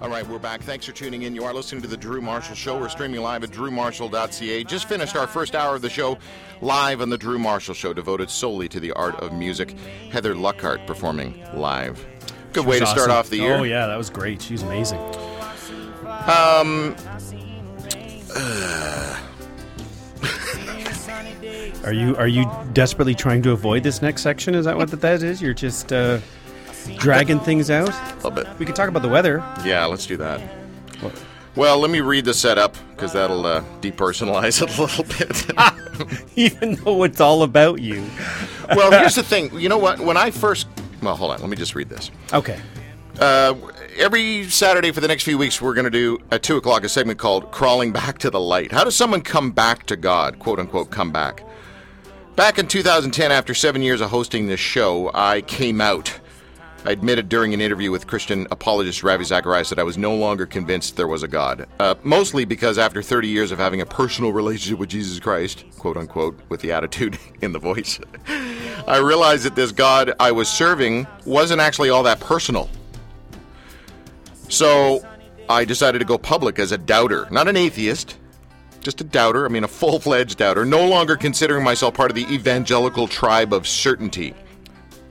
All right, we're back. Thanks for tuning in. You are listening to The Drew Marshall Show. We're streaming live at drewmarshall.ca. Just finished our first hour of the show live on The Drew Marshall Show, devoted solely to the art of music. Heather Luckhart performing live. Good way to start Awesome. off the year. Oh yeah, that was great. She's amazing. Um, Are you are you desperately trying to avoid this next section? Is that what that is? You're just uh, dragging things out. a little bit. We could talk about the weather. Yeah, let's do that. Well, let me read the setup because that'll uh, depersonalize it a little bit. even though it's all about you. well, here's the thing. You know what? When I first. Well, hold on. Let me just read this. Okay. Uh, every Saturday for the next few weeks, we're going to do at 2 o'clock a segment called Crawling Back to the Light. How does someone come back to God? Quote unquote, come back. Back in 2010, after seven years of hosting this show, I came out. I admitted during an interview with Christian apologist Ravi Zacharias that I was no longer convinced there was a God. Uh, mostly because after 30 years of having a personal relationship with Jesus Christ, quote unquote, with the attitude in the voice, I realized that this God I was serving wasn't actually all that personal. So I decided to go public as a doubter, not an atheist, just a doubter. I mean, a full fledged doubter, no longer considering myself part of the evangelical tribe of certainty.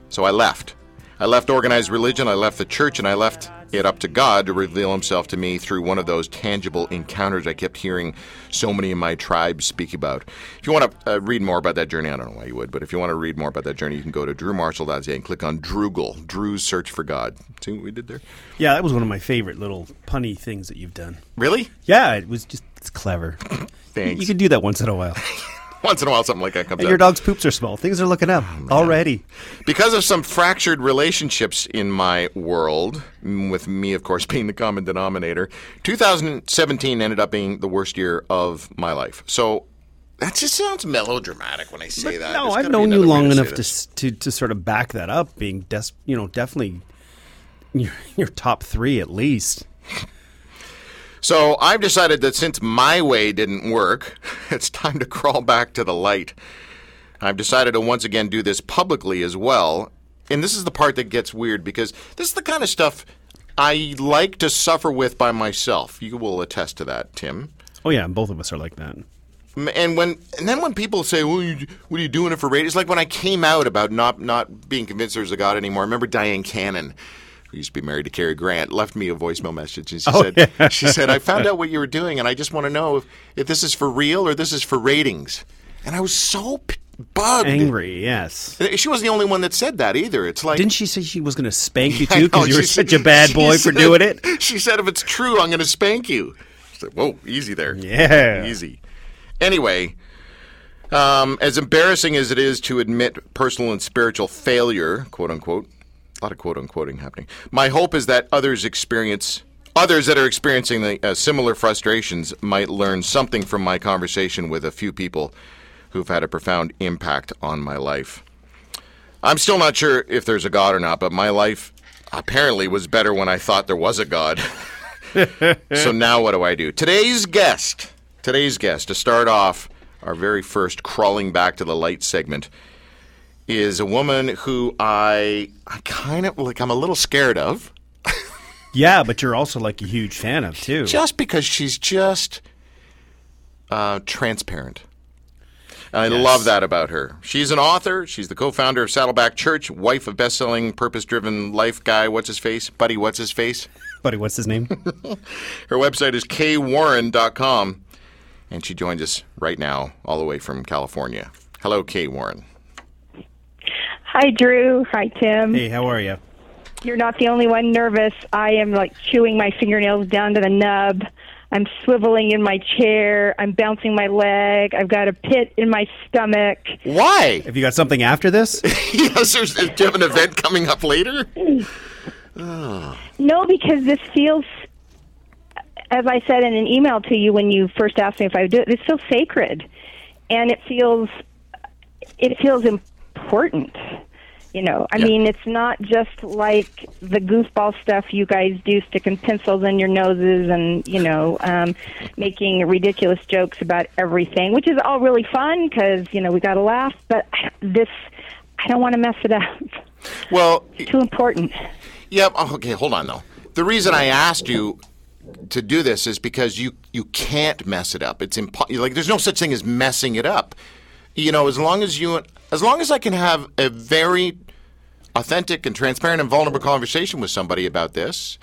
So I left. I left organized religion, I left the church, and I left it up to God to reveal himself to me through one of those tangible encounters I kept hearing so many of my tribes speak about. If you want to uh, read more about that journey, I don't know why you would, but if you want to read more about that journey, you can go to drewmarshall.ca and click on Droogle, Drew's Search for God. See what we did there? Yeah, that was one of my favorite little punny things that you've done. Really? Yeah, it was just it's clever. Thanks. You can do that once in a while. Once in a while, something like that comes Hey, out. your dog's poops are small. Things are looking up oh, already. Because of some fractured relationships in my world, with me, of course, being the common denominator, 2017 ended up being the worst year of my life. So that just sounds melodramatic when I say that. No, There's I've known you long to enough to, to to sort of back that up. Being des- you know, definitely your, your top three at least. So I've decided that since my way didn't work, it's time to crawl back to the light. I've decided to once again do this publicly as well. And this is the part that gets weird because this is the kind of stuff I like to suffer with by myself. You will attest to that, Tim. Oh yeah, both of us are like that. And when and then when people say, "Well, you, what are you doing it for It's Like when I came out about not not being convinced there's a God anymore. I remember Diane Cannon, who used to be married to Cary Grant, left me a voicemail message, and she Oh, said, yeah. "She said I found out what you were doing, and I just want to know if, if this is for real or this is for ratings." And I was so p- bugged. Angry, yes. She wasn't the only one that said that either. It's like Didn't she say she was going to spank you too because you were such a bad boy for doing it? She said, "If it's true, I'm going to spank you." I said, "Whoa, easy there." Yeah. Easy. Anyway, um, as embarrassing as it is to admit personal and spiritual failure, quote unquote, a lot of quote unquoting happening. My hope is that others experience. Others that are experiencing the, uh, similar frustrations might learn something from my conversation with a few people who've had a profound impact on my life. I'm still not sure if there's a God or not, but my life apparently was better when I thought there was a God. so now what do I do? Today's guest, today's guest, to start off our very first crawling back to the light segment, is a woman who I, I kind of like. I'm a little scared of, Yeah, but you're also like a huge fan of too. just because she's just uh, transparent. I love that about her. She's an author. She's the co-founder of Saddleback Church, wife of best-selling, purpose-driven life guy. What's his face? Buddy, what's his face? Buddy, what's his name? Her website is kaywarren.com, and she joins us right now, all the way from California. Hello, Kay Warren. Hi, Drew. Hi, Tim. hey, how are you? You're not the only one nervous. I am like chewing my fingernails down to the nub. I'm swiveling in my chair. I'm bouncing my leg. I've got a pit in my stomach. Why? Have you got something after this? yes, there's, do you have an event coming up later? No, because this feels, as I said in an email to you when you first asked me if I would do it, this feels sacred, and it feels, it feels important. You know, I Yeah. mean, it's not just like the goofball stuff you guys do, sticking pencils in your noses and you know, um, making ridiculous jokes about everything, which is all really fun because you know we got to laugh. But this, I don't want to mess it up. Well, It's too important. yeah. oh, Okay, hold on though. The reason I asked you to do this is because you you can't mess it up. It's impo- like there's no such thing as messing it up. You know, as long as you as long as I can have a very authentic and transparent and vulnerable conversation with somebody about this,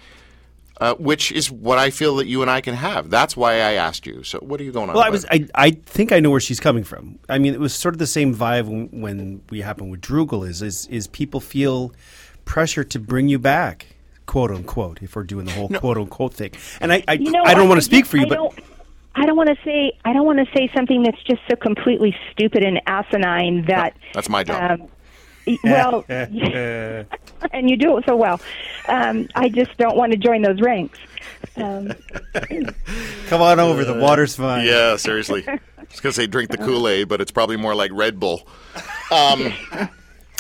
uh, which is what I feel that you and I can have. That's why I asked you. So, what are you going on? Well, I was. I, I think I know where she's coming from. I mean, it was sort of the same vibe when, when we happened with Droogle. Is is is people feel pressure to bring you back, quote unquote, if we're doing the whole quote unquote thing. And I I, You know, I don't want to just- speak for you, I but don't, I don't want to say I don't want to say something that's just so completely stupid and asinine that. that's my job. Um, well, and you do it so well. Um, I just don't want to join those ranks. Um, come on over. The water's fine. Yeah, seriously. I was going to say drink the Kool Aid, but it's probably more like Red Bull. Um,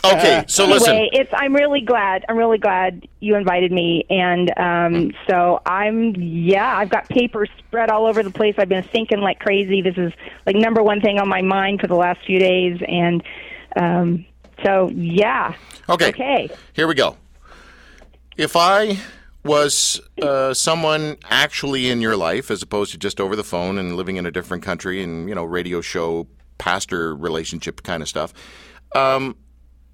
okay, so listen. anyway, it's I'm really glad. I'm really glad you invited me, and um, so I'm yeah. I've got papers spread all over the place. I've been thinking like crazy. This is like number one thing on my mind for the last few days, and um, so yeah. Okay. Okay. Here we go. If I was uh, someone actually in your life, as opposed to just over the phone and living in a different country and you know radio show pastor relationship kind of stuff, um,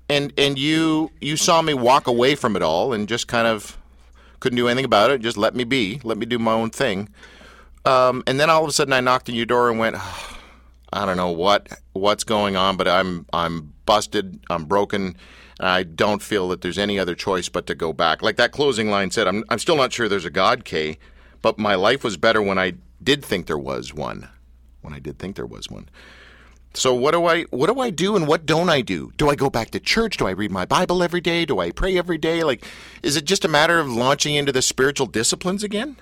and and you you saw me walk away from it all and just kind of couldn't do anything about it, just let me be, let me do my own thing, um, and then all of a sudden I knocked on your door and went. I don't know what what's going on, but I'm I'm busted. I'm broken. I don't feel that there's any other choice but to go back. Like that closing line said, I'm I'm still not sure there's a God, Kay, but my life was better when I did think there was one. When I did think there was one. So what do I what do I do and what don't I do? Do I go back to church? Do I read my Bible every day? Do I pray every day? Like is it just a matter of launching into the spiritual disciplines again?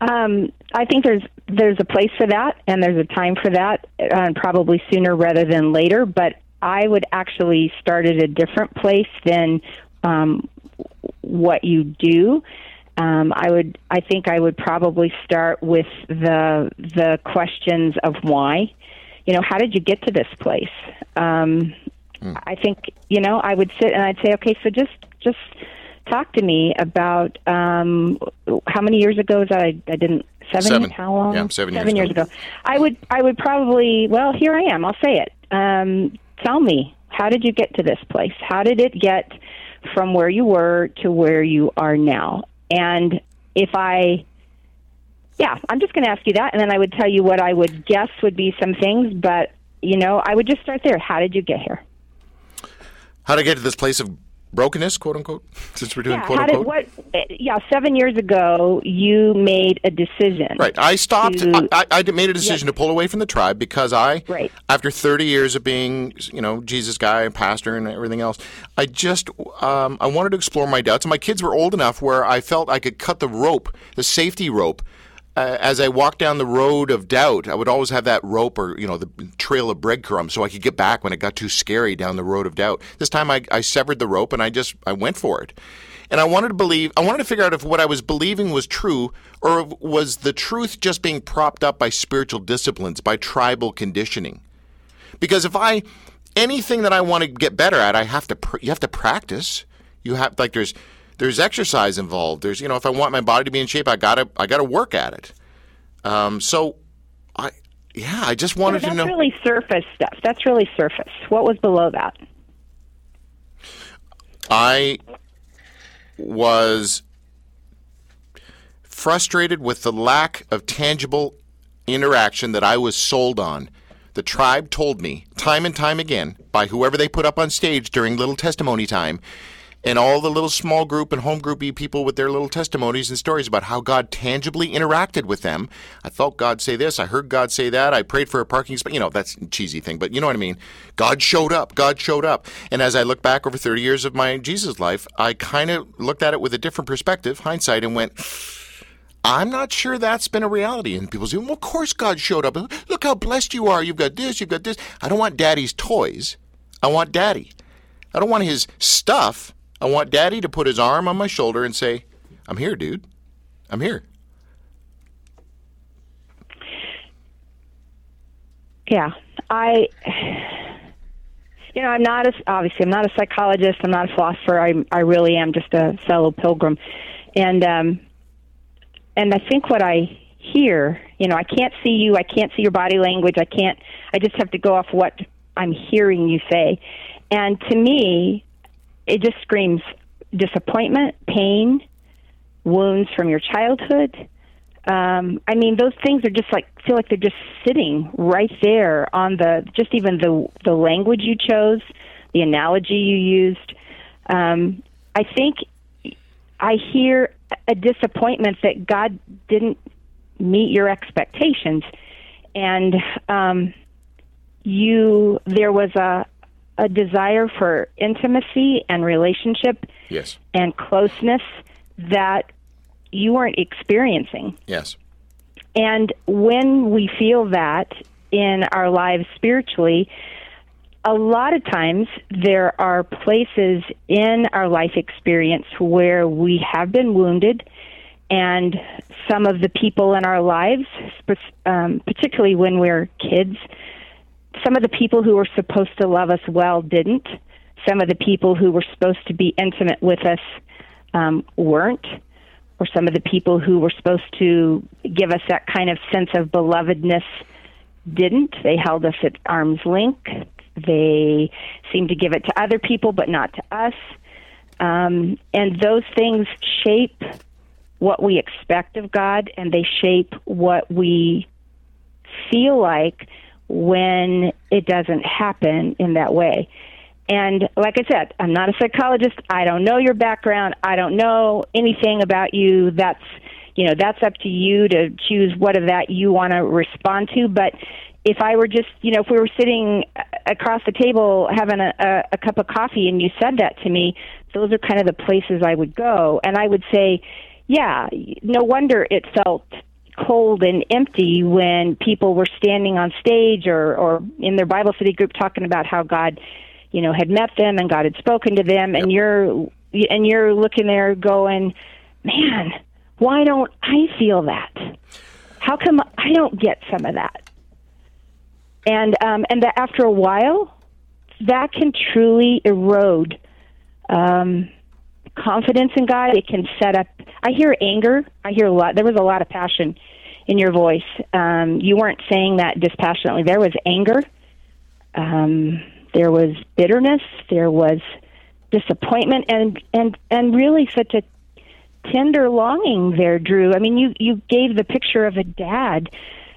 Um, I think there's there's a place for that, and there's a time for that, uh, probably sooner rather than later. But I would actually start at a different place than um, what you do. Um, I would. I think I would probably start with the the questions of why. You know, how did you get to this place? Um, I think you know. I would sit and I'd say, okay, so just just talk to me about um, how many years ago is that? I, I didn't seven. Seven. How long? Yeah, seven years years ago. ago. I would. I would probably. Well, here I am. I'll say it. Um, tell me, how did you get to this place? How did it get from where you were to where you are now? And if I yeah, I'm just going to ask you that, and then I would tell you what I would guess would be some things. But you know, I would just start there. How did you get here? How to get to this place of brokenness, quote unquote, since we're doing yeah, quote how did unquote. what? eh, Yeah, seven years ago, you made a decision. Right. I stopped. to- I, I made a decision to pull away from the tribe because I, Right. after 30 years of being, you know, Jesus guy, pastor, and everything else, I just um, I wanted to explore my doubts. And my kids were old enough where I felt I could cut the rope, the safety rope. Uh, as I walked down the road of doubt, I would always have that rope or you know the trail of breadcrumbs, so I could get back when it got too scary down the road of doubt. This time, I, I severed the rope and I just I went for it. And I wanted to believe, I wanted to figure out if what I was believing was true or was the truth just being propped up by spiritual disciplines, by tribal conditioning. Because if I, anything that I want to get better at, I have to, you have to practice. You have, like, there's, there's exercise involved. There's, you know, if I want my body to be in shape, I gotta, I gotta work at it. Um, so, I, yeah, I just wanted to know. That's really surface stuff. That's really surface. What was below that? I was frustrated with the lack of tangible interaction that I was sold on. The tribe told me time and time again by whoever they put up on stage during little testimony time and all the little small group and home groupy people with their little testimonies and stories about how God tangibly interacted with them. I felt God say this, I heard God say that, I prayed for a parking spot. You know, that's a cheesy thing, but you know what I mean. God showed up, God showed up. And as I look back over 30 years of my Jesus life, I kind of looked at it with a different perspective, hindsight, and went, I'm not sure that's been a reality. And people say, well, of course God showed up. Look how blessed you are. You've got this, you've got this. I don't want daddy's toys. I want daddy. I don't want his stuff. I want daddy to put his arm on my shoulder and say, I'm here, dude. I'm here. Yeah, I. you know, I'm not a, obviously I'm not a psychologist. I'm not a philosopher. I I really am just a fellow pilgrim, and um, and I think what I hear, you know, I can't see you. I can't see your body language. I can't. I just have to go off what I'm hearing you say, and to me, it just screams disappointment, pain, wounds from your childhood. Um, I mean, those things are just like feel like they're just sitting right there on the just even the the language you chose, the analogy you used. Um, I think I hear a disappointment that God didn't meet your expectations, and um, you there was a a desire for intimacy and relationship Yes. and closeness that you weren't experiencing. Yes. And when we feel that in our lives spiritually, a lot of times there are places in our life experience where we have been wounded, and some of the people in our lives, um, particularly when we're kids, some of the people who were supposed to love us well didn't. Some of the people who were supposed to be intimate with us um, weren't or some of the people who were supposed to give us that kind of sense of belovedness didn't. They held us at arm's length. They seemed to give it to other people, but not to us. Um, and those things shape what we expect of God, and they shape what we feel like when it doesn't happen in that way. And like I said, I'm not a psychologist. I don't know your background. I don't know anything about you. That's, you know, that's up to you to choose what of that you want to respond to. But if I were just, you know, if we were sitting across the table having a, a, a cup of coffee and you said that to me, those are kind of the places I would go. And I would say, yeah, no wonder it felt cold and empty when people were standing on stage or, or in their Bible study group talking about how God you know had met them and God had spoken to them. And you're and you're looking there going man why don't I feel that? How come I don't get some of that? And um and that after a while that can truly erode um confidence in God it can set up I hear anger I hear a lot there was a lot of passion in your voice um you weren't saying that dispassionately there was anger um there was bitterness, there was disappointment, and and and really such a tender longing there, Drew. I mean, you you gave the picture of a dad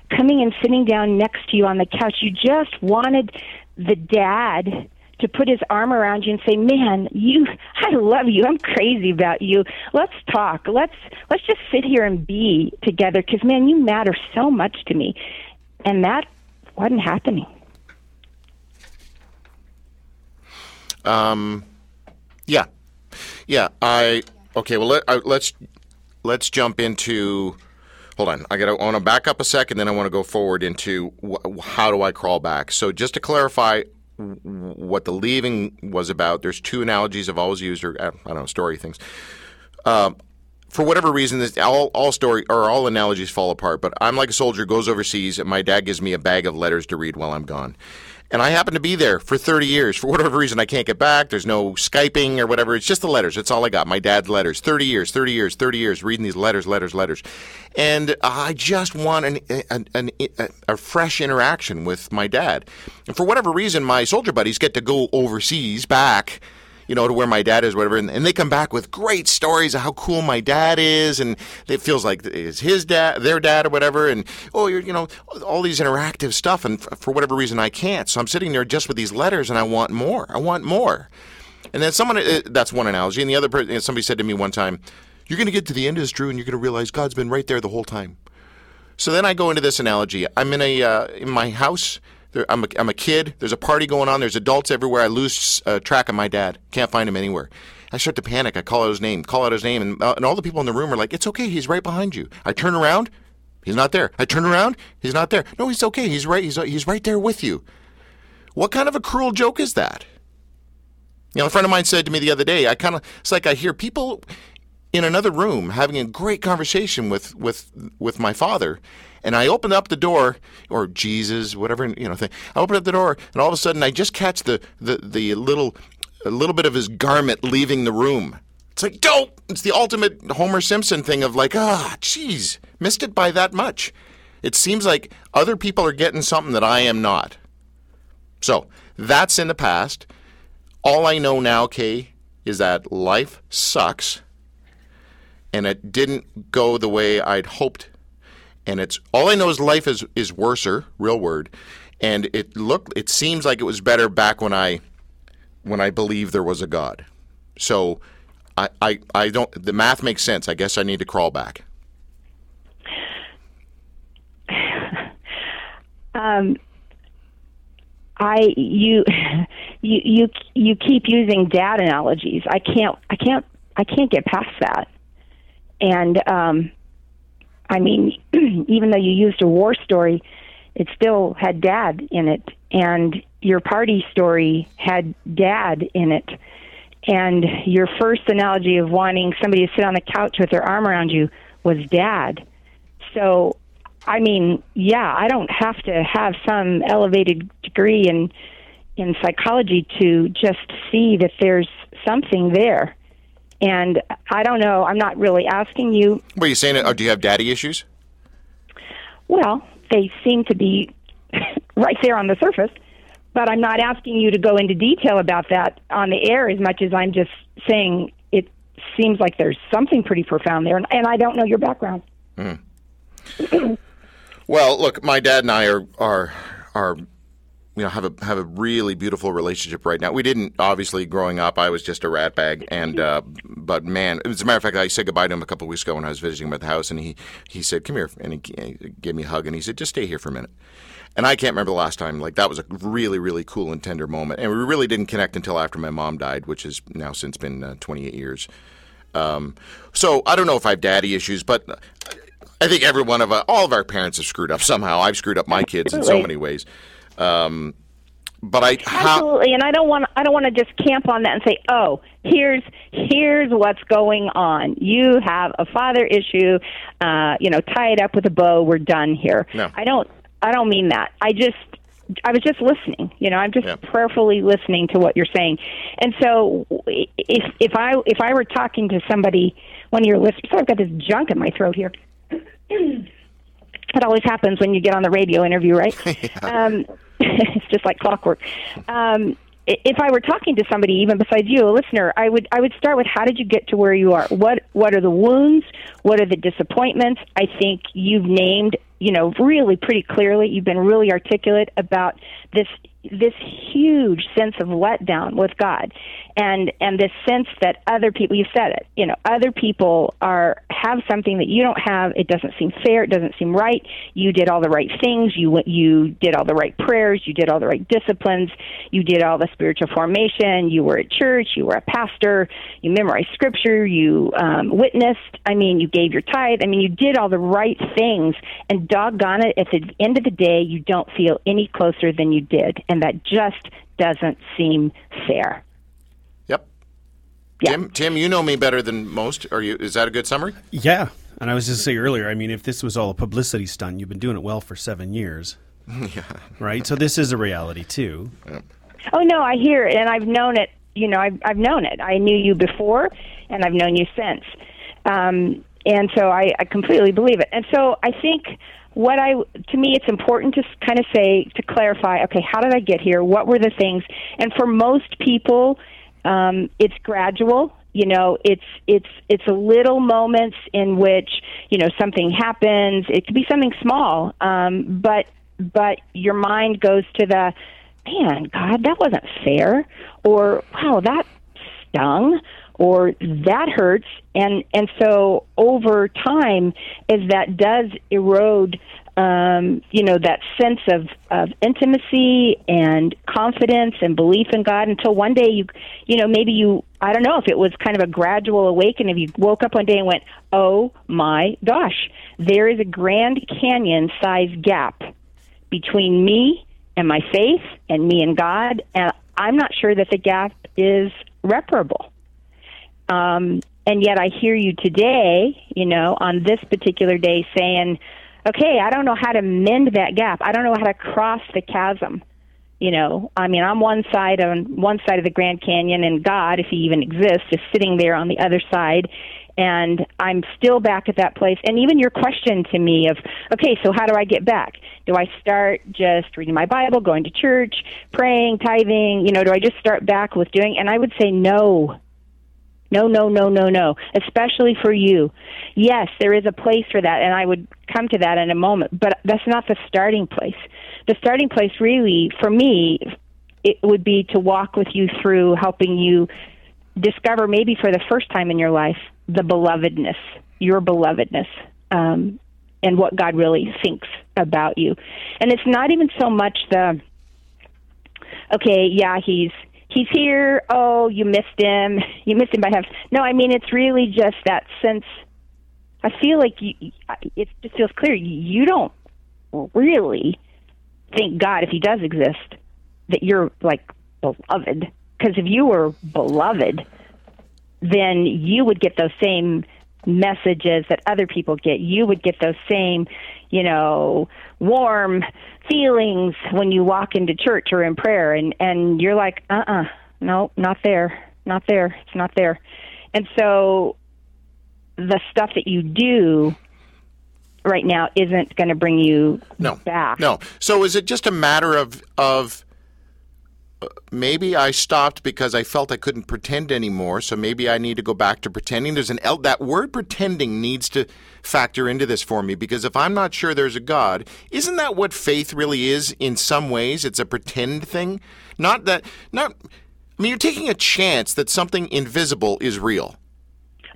coming and sitting down next to you on the couch. You just wanted the dad to put his arm around you and say, "Man, you I love you. I'm crazy about you. Let's talk. Let's let's just sit here and be together cuz man, you matter so much to me." And that wasn't happening. Um, yeah, yeah. I okay. Well, let, uh, let's let's jump into. Hold on. I got to want to back up a second, then I want to go forward into wh- how do I crawl back. So just to clarify what the leaving was about, there's two analogies I've always used, or uh, I don't know, story things. Um, for whatever reason, this, all, all story or all analogies fall apart. But I'm like a soldier goes overseas, and my dad gives me a bag of letters to read while I'm gone and I happen to be there for 30 years. For whatever reason, I can't get back. There's no Skyping or whatever. It's just the letters. It's all I got. My dad's letters. 30 years, 30 years, 30 years, reading these letters, letters, letters. And I just want an, an, an, a fresh interaction with my dad. And for whatever reason, my soldier buddies get to go overseas back you know, to where my dad is, whatever. And, and, they come back with great stories of how cool my dad is, and it feels like it's his dad, their dad, or whatever. And oh, you're, you know, all these interactive stuff. And f- for whatever reason, I can't. So I'm sitting there just with these letters, and I want more. I want more. And then someone, uh, that's one analogy. And the other person, somebody said to me one time, "You're going to get to the end of this, Drew, and you're going to realize God's been right there the whole time." So then I go into this analogy. I'm in a uh, in my house there, I'm, a, I'm a kid. There's a party going on. There's adults everywhere. I lose uh, track of my dad. Can't find him anywhere. I start to panic. I call out his name, call out his name, and, uh, and all the people in the room are like, "It's okay. He's right behind you." I turn around. He's not there. I turn around. He's not there. No, he's okay. He's right. He's he's right there with you. What kind of a cruel joke is that? You know, a friend of mine said to me the other day, I kind of, it's like I hear people in another room having a great conversation with, with, with my father, And I open up the door, or Jesus, whatever you know thing. I open up the door, and all of a sudden I just catch the the, the little a little bit of his garment leaving the room. It's like, don't! It's the ultimate Homer Simpson thing of like, ah, oh, jeez, missed it by that much. It seems like other people are getting something that I am not. So that's in the past. All I know now, Kay, is that life sucks and it didn't go the way I'd hoped. And it's all I know is life is is worser, real word. And it looked it seems like it was better back when I when I believed there was a God. So I, I, I don't. The math makes sense. I guess I need to crawl back. Um, I you you you you keep using dad analogies. I can't I can't I can't get past that. And um, I mean, even though you used a war story, it still had dad in it, and your party story had dad in it and your first analogy of wanting somebody to sit on the couch with their arm around you was dad. So, I mean, yeah, I don't have to have some elevated degree in in psychology to just see that there's something there. And I don't know. I'm not really asking you. Were you saying? Or do you have daddy issues? Well, they seem to be right there on the surface but I'm not asking you to go into detail about that on the air as much as I'm just saying it seems like there's something pretty profound there, and, and I don't know your background. Mm. well, look, my dad and I are are are you know have a have a really beautiful relationship right now. We didn't obviously growing up. I was just a rat bag, and uh, but man, as a matter of fact, I said goodbye to him a couple of weeks ago when I was visiting him at the house, and he he said, "Come here," and he, gave me a hug, and he said, "Just stay here for a minute." And I can't remember the last time. Like that was a really, really cool and tender moment. And we really didn't connect until after my mom died, which has now since been uh, 28 years. Um, so I don't know if I have daddy issues, but I think every one of uh, all of our parents have screwed up somehow. I've screwed up my kids in so many ways. Um, but I absolutely, and I don't want I don't want to just camp on that and say, oh, here's here's what's going on. You have a father issue, uh, you know, tie it up with a bow. We're done here. No. I don't I don't mean that. I just I was just listening. You know, I'm just yeah. prayerfully listening to what you're saying. And so, if if I if I were talking to somebody, one of your listeners, I've got this junk in my throat here. it always happens when you get on the radio interview, right? yeah. um, it's just like clockwork. Um, if I were talking to somebody, even besides you, a listener, I would I would start with how did you get to where you are? What what are the wounds? What are the disappointments? I think you've named you know, really pretty clearly. You've been really articulate about this this huge sense of letdown with God, and and this sense that other people you said it you know other people are have something that you don't have. It doesn't seem fair. It doesn't seem right. You did all the right things. You you did all the right prayers. You did all the right disciplines. You did all the spiritual formation. You were at church. You were a pastor. You memorized scripture. You um, witnessed. I mean, you gave your tithe. I mean, you did all the right things. And doggone it, at the end of the day, you don't feel any closer than you did and that just doesn't seem fair. Yep. Yeah. Tim, Tim, you know me better than most. Are you? Is that a good summary? Yeah. And I was just say earlier. I mean, if this was all a publicity stunt, you've been doing it well for seven years. yeah. Right. So this is a reality too. Yeah. Oh no, I hear it, and I've known it. You know, I've I've known it. I knew you before, and I've known you since. Um, and so I, I completely believe it. And so I think what I to me it's important to kind of say to clarify okay how did I get here? What were the things? And for most people um, it's gradual you know it's it's it's little moments in which you know something happens. It could be something small um, but but your mind goes to the man God that wasn't fair or wow that stung or that hurts. And and so over time as that does erode um, you know that sense of of intimacy and confidence and belief in God until one day you you know maybe you I don't know if it was kind of a gradual awakening. If you woke up one day and went oh my gosh there is a Grand Canyon size gap between me and my faith and me and God and I'm not sure that the gap is reparable um, and yet I hear you today, you know, on this particular day saying, okay, I don't know how to mend that gap. I don't know how to cross the chasm. You know, I mean, I'm one side on one side of the Grand Canyon, and God, if He even exists, is sitting there on the other side. And I'm still back at that place. And even your question to me of, okay, so how do I get back? Do I start just reading my Bible, going to church, praying, tithing? You know, do I just start back with doing? And I would say no. No, no, no, no, no. Especially for you. Yes, there is a place for that, and I would come to that in a moment, but that's not the starting place. The starting place, really, for me, it would be to walk with you through helping you discover, maybe for the first time in your life, the belovedness, your belovedness, um, and what God really thinks about you. And it's not even so much the, okay, yeah, he's he's here. Oh, you missed him. You missed him by half. No, I mean it's really just that sense. I feel like you, it just feels clear. You don't really think God, if He does exist, that you're like beloved. Because if you were beloved, then you would get those same messages that other people get. You would get those same, you know, warm feelings when you walk into church or in prayer and and you're like, "Uh-uh, no, not there. Not there. It's not there." And so the stuff that you do right now isn't going to bring you no, back. No. So is it just a matter of of maybe I stopped because I felt I couldn't pretend anymore. So maybe I need to go back to pretending. There's an L, that word pretending needs to factor into this for me because if I'm not sure there's a God, isn't that what faith really is in some ways? It's a pretend thing. Not that not I mean you're taking a chance that something invisible is real.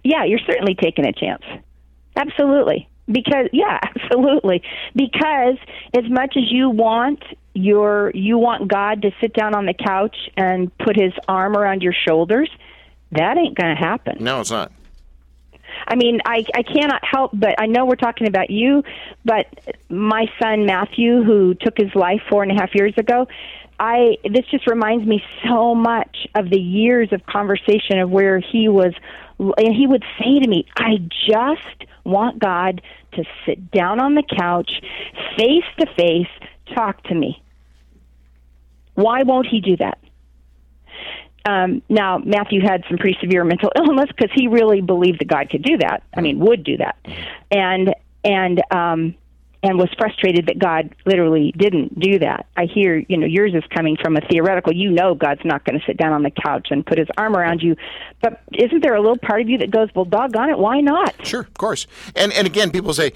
Yeah, you're certainly taking a chance. Absolutely. Because yeah, absolutely. Because as much as you want your you want God to sit down on the couch and put his arm around your shoulders, that ain't going to happen. No, it's not. I mean, I I cannot help but I know we're talking about you, but my son Matthew, who took his life four and a half years ago, I this just reminds me so much of the years of conversation of where he was, and he would say to me, "I just want God to sit down on the couch, face to face, talk to me." Why won't he do that? Um, now, Matthew had some pretty severe mental illness because he really believed that God could do that. I mean, would do that, and and um, and was frustrated that God literally didn't do that. I hear, you know, yours is coming from a theoretical. You know, God's not going to sit down on the couch and put His arm around you, but isn't there a little part of you that goes, "Well, doggone it, why not?" Sure, of course. And and again, people say,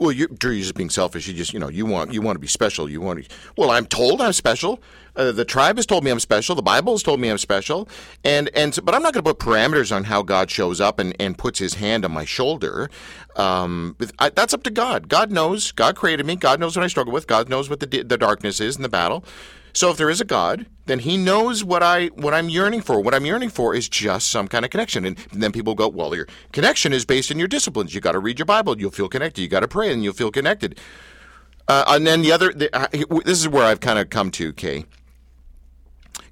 well, you're, you're just being selfish. You just, you know, you want you want to be special. You want to. Well, I'm told I'm special. Uh, the tribe has told me I'm special. The Bible has told me I'm special. And and but I'm not going to put parameters on how God shows up and, and puts His hand on my shoulder. Um, I, that's up to God. God knows. God created me. God knows what I struggle with. God knows what the the darkness is in the battle. So if there is a God, then he knows what I what I'm yearning for. What I'm yearning for is just some kind of connection. And then people go, well, your connection is based in your disciplines. You got to read your Bible, you'll feel connected. You got to pray, and you'll feel connected. Uh, and then the other, the, uh, this is where I've kind of come to, Kay.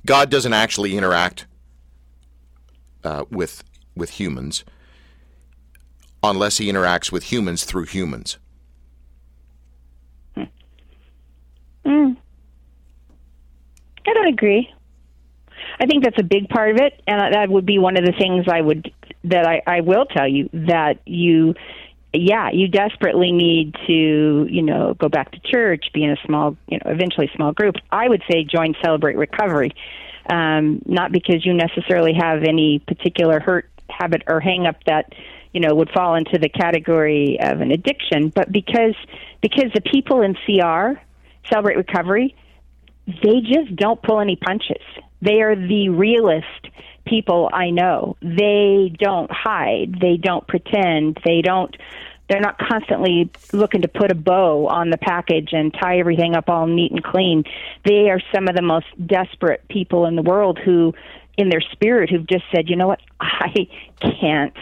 God doesn't actually interact uh, with with humans unless he interacts with humans through humans. Mm. I don't agree. I think that's a big part of it, and that would be one of the things I would that I, I will tell you that you, yeah, you desperately need to, you know, go back to church, be in a small, you know, eventually small group. I would say join Celebrate Recovery, um, not because you necessarily have any particular hurt habit or hang up that you know would fall into the category of an addiction, but because because the people in CR, Celebrate Recovery they just don't pull any punches. They are the realest people I know. They don't hide. They don't pretend. They don't. They're not constantly looking to put a bow on the package and tie everything up all neat and clean. They are some of the most desperate people in the world who, in their spirit, who've just said, you know what, I can't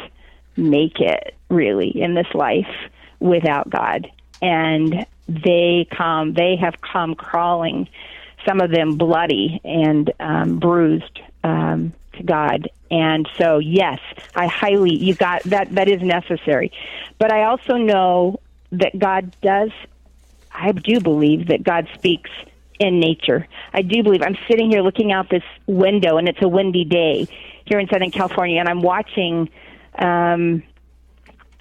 make it really in this life without God. And they come, they have come crawling some of them bloody and um, bruised um, to God. And so, yes, I highly you got that. That is necessary, but I also know that God does. I do believe that God speaks in nature. I do believe. I'm sitting here looking out this window, and it's a windy day here in Southern California, and I'm watching. Um,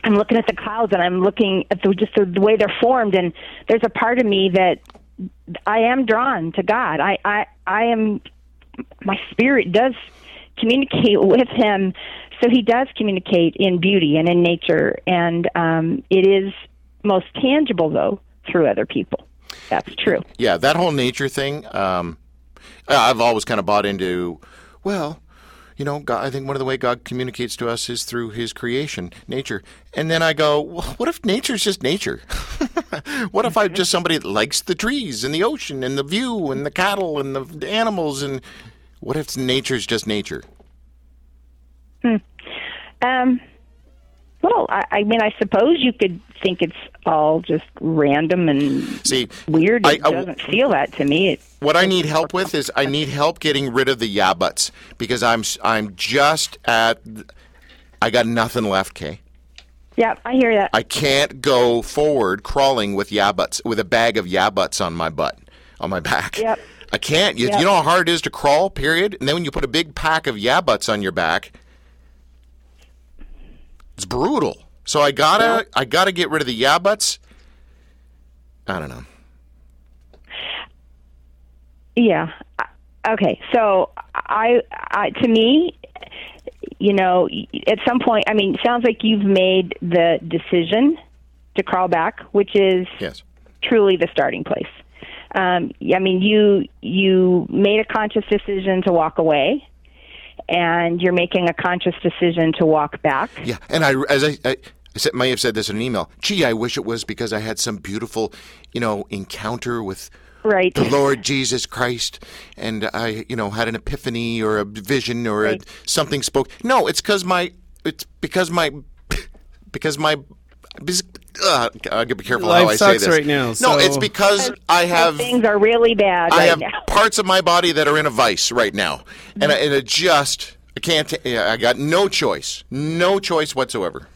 I'm looking at the clouds, and I'm looking at the, just the, the way they're formed, and there's a part of me that I am drawn to God. I, I, I am. My spirit does communicate with Him, so He does communicate in beauty and in nature, and um, it is most tangible though through other people. That's true. Yeah, that whole nature thing. Um, I've always kind of bought into. Well, you know, God, I think one of the way God communicates to us is through His creation, nature. And then I go, well, what if nature's just nature? what if I'm just somebody that likes the trees and the ocean and the view and the cattle and the animals? And what if nature's just nature? Hmm. Um. Well, I, I mean, I suppose you could think it's all just random and See, weird. I- It I- doesn't feel that to me. It, What I need help with is I need help getting rid of the yeah buts because I'm I'm just at I got nothing left, Kay. yeah, I hear that. I can't go forward crawling with yeah buts with a bag of yeah buts on my butt on my back. Yep. I can't. You, Yep. you know how hard it is to crawl, period? And then when you put a big pack of yeah buts on your back, it's brutal. So I gotta I gotta get rid of the yeah buts. I don't know. Yeah. Okay. So I, I, to me, you know, at some point, I mean, it sounds like you've made the decision to crawl back, which is Yes. truly the starting place. Um, I mean, you you made a conscious decision to walk away, and you're making a conscious decision to walk back. Yeah, and I as I, I, may have said this in an email. Gee, I wish it was because I had some beautiful, you know, encounter with Right. the Lord Jesus Christ, and I, you know, had an epiphany or a vision or Right. a, something spoke. No, it's because my, it's because my, because my. because- Uh, I gotta be careful how Life I say sucks this. right now, No, it's because I have Things are really bad I right have now. parts of my body that are in a vice right now, and I, and it just I can't. ta- I got no choice, no choice whatsoever.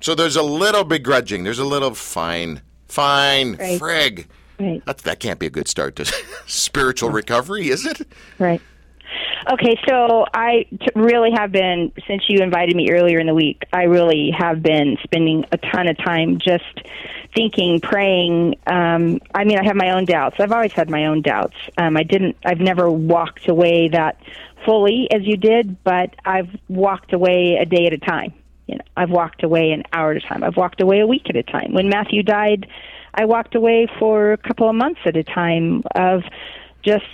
So there's a little begrudging. There's a little fine, fine, Right. frig. Right. That that can't be a good start to spiritual recovery, is it? Right. Okay, so I t- really have been since you invited me earlier in the week. I really have been spending a ton of time just thinking, praying. Um, I mean, I have my own doubts. I've always had my own doubts. Um, I didn't. I've never walked away that fully as you did, but I've walked away a day at a time. You know, I've walked away an hour at a time. I've walked away a week at a time. When Matthew died, I walked away for a couple of months at a time of just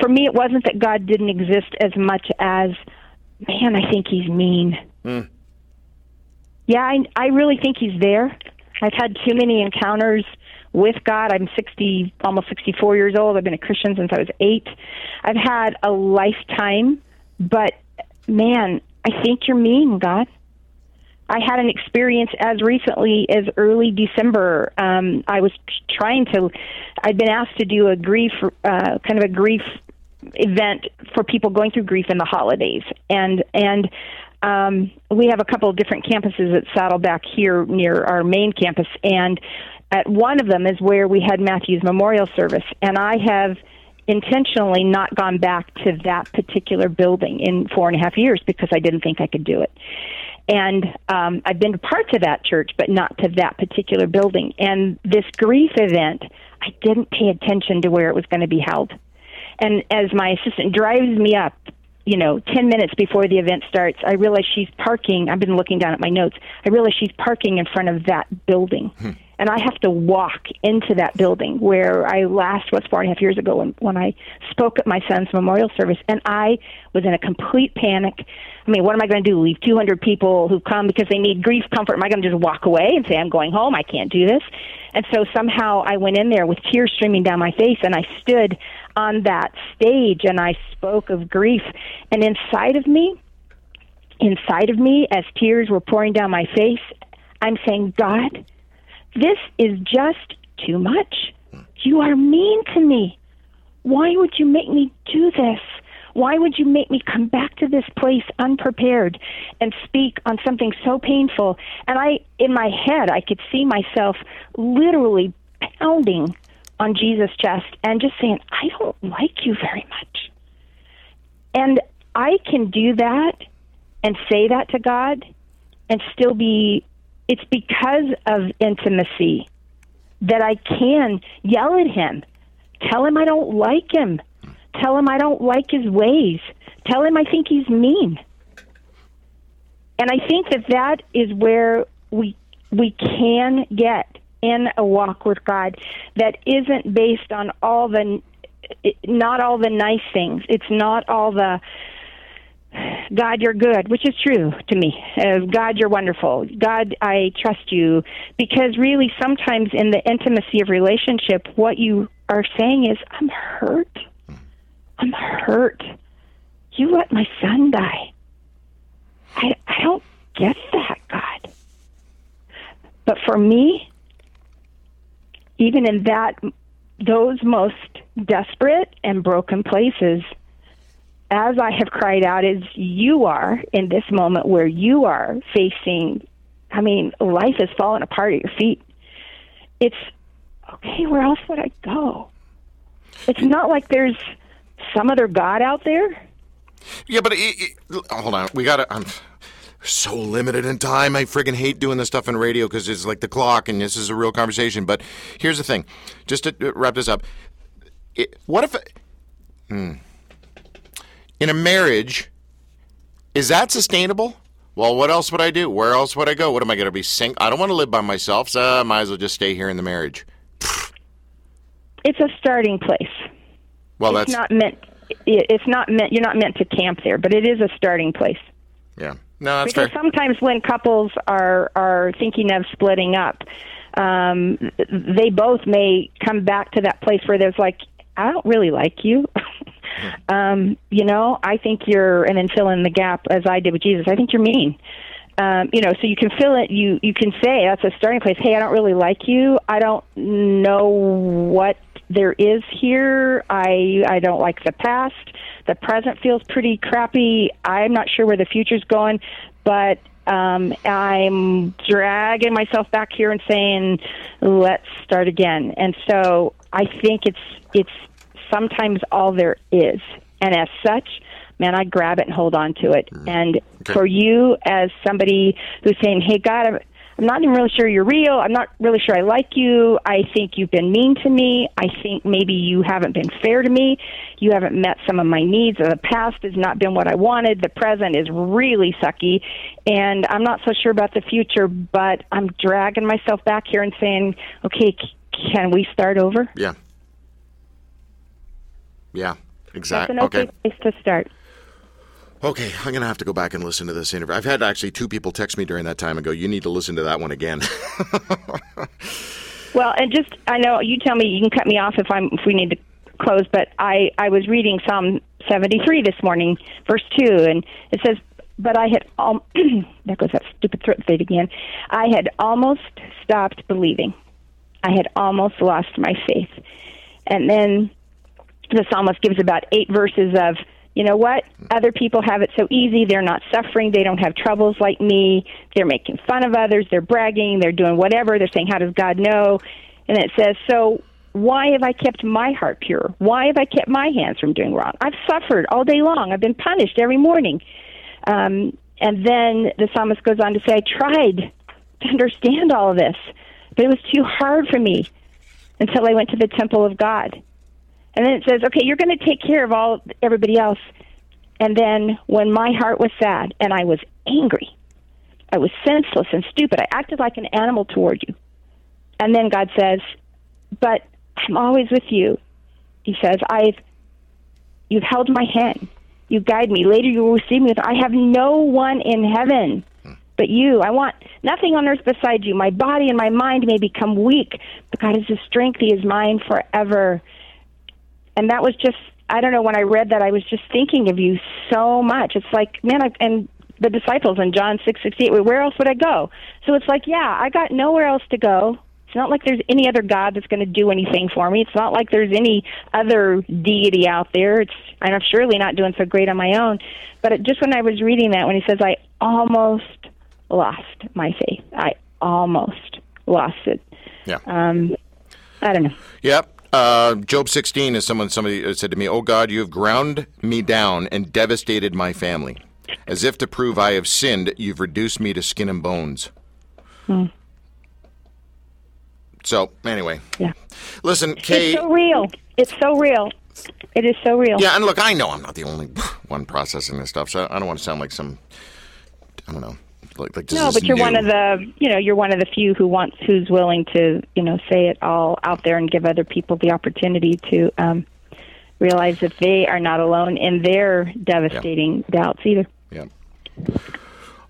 for me it wasn't that God didn't exist as much as man, I think he's mean. Hmm. Yeah, I I really think he's there. I've had too many encounters with God. I'm 60 almost 64 years old. I've been a Christian since I was 8. I've had a lifetime, but man, I think you're mean, God. I had an experience as recently as early December. Um, I was trying to, I'd been asked to do a grief, uh, kind of a grief event for people going through grief in the holidays, and and um, we have a couple of different campuses at Saddleback here near our main campus, and at one of them is where we had Matthew's memorial service, and I have intentionally not gone back to that particular building in four and a half years because I didn't think I could do it and um, I've been to parts of that church, but not to that particular building. And this grief event, I didn't pay attention to where it was going to be held. And as my assistant drives me up, you know, 10 minutes before the event starts, I realize she's parking. I've been looking down at my notes. I realize she's parking in front of that building. And I have to walk into that building where I last was four and a half years ago when, when I spoke at my son's memorial service. And I was in a complete panic. I mean, what am I going to do? Leave 200 people who come because they need grief comfort? Am I going to just walk away and say, I'm going home? I can't do this. And so somehow I went in there with tears streaming down my face and I stood on that stage and I spoke of grief. And inside of me, inside of me, as tears were pouring down my face, I'm saying, God, this is just too much. You are mean to me. Why would you make me do this? Why would you make me come back to this place unprepared and speak on something so painful? And I, in my head, I could see myself literally pounding on Jesus' chest and just saying, I don't like you very much. And I can do that and say that to God and still be, it's because of intimacy that I can yell at Him, tell Him I don't like Him, tell Him I don't like His ways, tell Him I think He's mean. And I think that that is where we we can get in a walk with God that isn't based on all the not all the nice things. It's not all the God, you're good, which is true to me. Uh, God, you're wonderful. God, I trust you. Because really, sometimes in the intimacy of relationship, what you are saying is, I'm hurt. I'm hurt. You let my son die. I, I don't get that, God. But for me, even in that, those most desperate and broken places, as I have cried out, as you are in this moment where you are facing, I mean, life has fallen apart at your feet. It's okay, where else would I go? It's not like there's some other God out there. Yeah, but it, it, hold on. We got to. I'm so limited in time. I friggin' hate doing this stuff in radio because it's like the clock and this is a real conversation. But here's the thing just to wrap this up. It, what if. Hmm in a marriage, is that sustainable? Well, what else would I do? Where else would I go? What am I going to be sing? I don't want to live by myself, so I might as well just stay here in the marriage. It's a starting place. Well, it's that's not meant. It's not meant. You're not meant to camp there, but it is a starting place. Yeah, no, that's because fair. sometimes when couples are are thinking of splitting up, um, they both may come back to that place where there's like, I don't really like you. um, you know, I think you're, and then fill in the gap as I did with Jesus. I think you're mean. Um, you know, so you can fill it. You you can say that's a starting place. Hey, I don't really like you. I don't know what there is here. I I don't like the past. The present feels pretty crappy. I'm not sure where the future's going, but um, I'm dragging myself back here and saying, "Let's start again." And so I think it's it's sometimes all there is. And as such, man, I grab it and hold on to it. Mm. And okay. for you, as somebody who's saying, hey, God, I'm, I'm not even really sure you're real. I'm not really sure I like you. I think you've been mean to me. I think maybe you haven't been fair to me. You haven't met some of my needs. The past has not been what I wanted. The present is really sucky. And I'm not so sure about the future, but I'm dragging myself back here and saying, okay, can we start over? Yeah. Yeah, exactly. That's an okay, okay place to start. Okay, I'm going to have to go back and listen to this interview. I've had actually two people text me during that time and go, "You need to listen to that one again." well, and just I know you tell me you can cut me off if I'm if we need to close, but I I was reading Psalm 73 this morning, verse 2, and it says, "But I had all there goes that stupid throat fade again. I had almost stopped believing. I had almost lost my faith." And then the psalmist gives about eight verses of you know what? Other people have it so easy. They're not suffering. They don't have troubles like me. They're making fun of others. They're bragging. They're doing whatever. They're saying how does god know? And it says so why have i kept my heart pure? Why have i kept my hands from doing wrong? I've suffered all day long. I've been punished every morning. Um, and then the psalmist goes on to say i tried to understand all of this but it was too hard for me until i went to the temple of god and then it says, okay, you're going to take care of all everybody else. And then when my heart was sad and I was angry, I was senseless and stupid. I acted like an animal toward you. And then God says, but I'm always with you. He says, I've you've held my hand. You guide me. Later you will receive me. With I have no one in heaven but you. I want nothing on earth beside you. My body and my mind may become weak, but God is His strength. He is mine forever and that was just I don't know when I read that I was just thinking of you so much. It's like man, I, and the disciples in John six sixty eight. Where else would I go? So it's like yeah, I got nowhere else to go. It's not like there's any other God that's going to do anything for me. It's not like there's any other deity out there. It's and I'm surely not doing so great on my own. But it, just when I was reading that, when he says, "I almost lost my faith," I almost lost it. Yeah. Um, I don't know. Yep. Uh, Job 16 is someone somebody said to me, "Oh God, you have ground me down and devastated my family, as if to prove I have sinned. You've reduced me to skin and bones." Hmm. So anyway, Yeah. listen, Kay, It's so real. It's so real. It is so real. Yeah, and look, I know I'm not the only one processing this stuff, so I don't want to sound like some, I don't know, like like No, but you're new. one of the, you know, you're one of the few who wants, who's willing to, you know, say it all out there and give other people the opportunity to um, realize that they are not alone in their devastating doubts either. Yeah.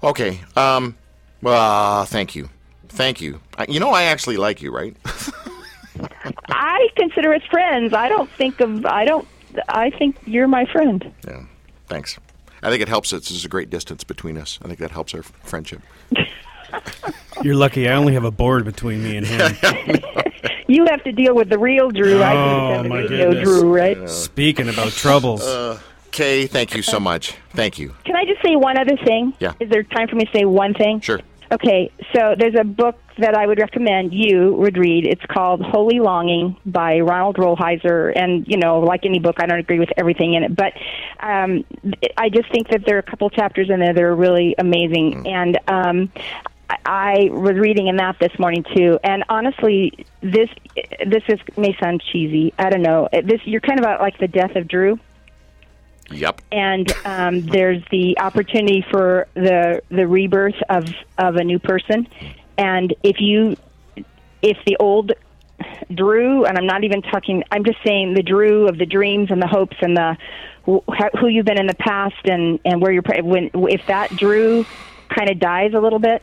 Okay. Um. Well, uh, thank you, thank you. I, you know, I actually like you, right? I consider us friends. I don't think of, I don't, I think you're my friend. yeah. Thanks. I think it helps. us. There's a great distance between us. I think that helps our friendship. You're lucky. I only have a board between me and him. You have to deal with the real Drew. I Oh, can have the my video goodness. Drew, right? Speaking about troubles, uh, Kay, thank you so much. Thank you. Can I just say one other thing? Yeah. Is there time for me to say one thing? Sure. Okay, so there's a book that I would recommend you would read. It's called Holy Longing by Ronald Rolheiser. And, you know, like any book, I don't agree with everything in it. But um, I just think that there are a couple chapters in there that are really amazing. And um, I- I was reading in that this morning too, and honestly, this this is may sound cheesy. I don't know. This you're kind of about like the death of Drew Yep. and um, there's the opportunity for the the rebirth of of a new person. And if you if the old Drew, and I'm not even talking, I'm just saying the Drew of the dreams and the hopes and the who you've been in the past and and where you're when if that Drew kind of dies a little bit,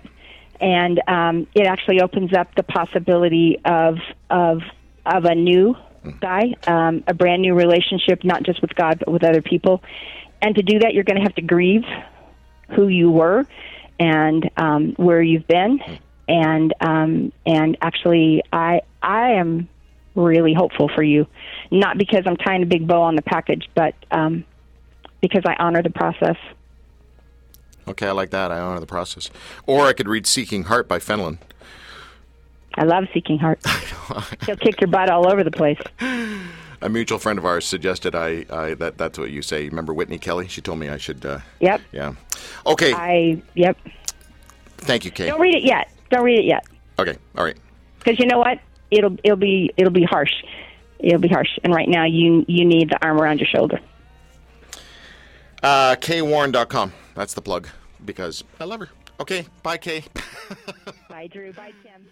and um, it actually opens up the possibility of of of a new guy, um, a brand new relationship, not just with God but with other people. And to do that, you're going to have to grieve who you were and um, where you've been, and um, and actually, I I am really hopeful for you, not because I'm tying a big bow on the package, but um, because I honor the process. Okay, I like that. I honor the process. Or I could read Seeking Heart by Fenelon. I love Seeking Heart. He'll kick your butt all over the place. A mutual friend of ours suggested I, I that that's what you say. Remember Whitney Kelly? She told me I should. Uh, Yep. yeah. Okay. I yep. Thank you, Kay. Don't read it yet. Don't read it yet. Okay. All right. because you know what it'll it'll be it'll be harsh it'll be harsh and right now you you need the arm around your shoulder Uh, kaywarren.com. That's the plug because I love her. Okay. Bye, Kay. bye drew bye tim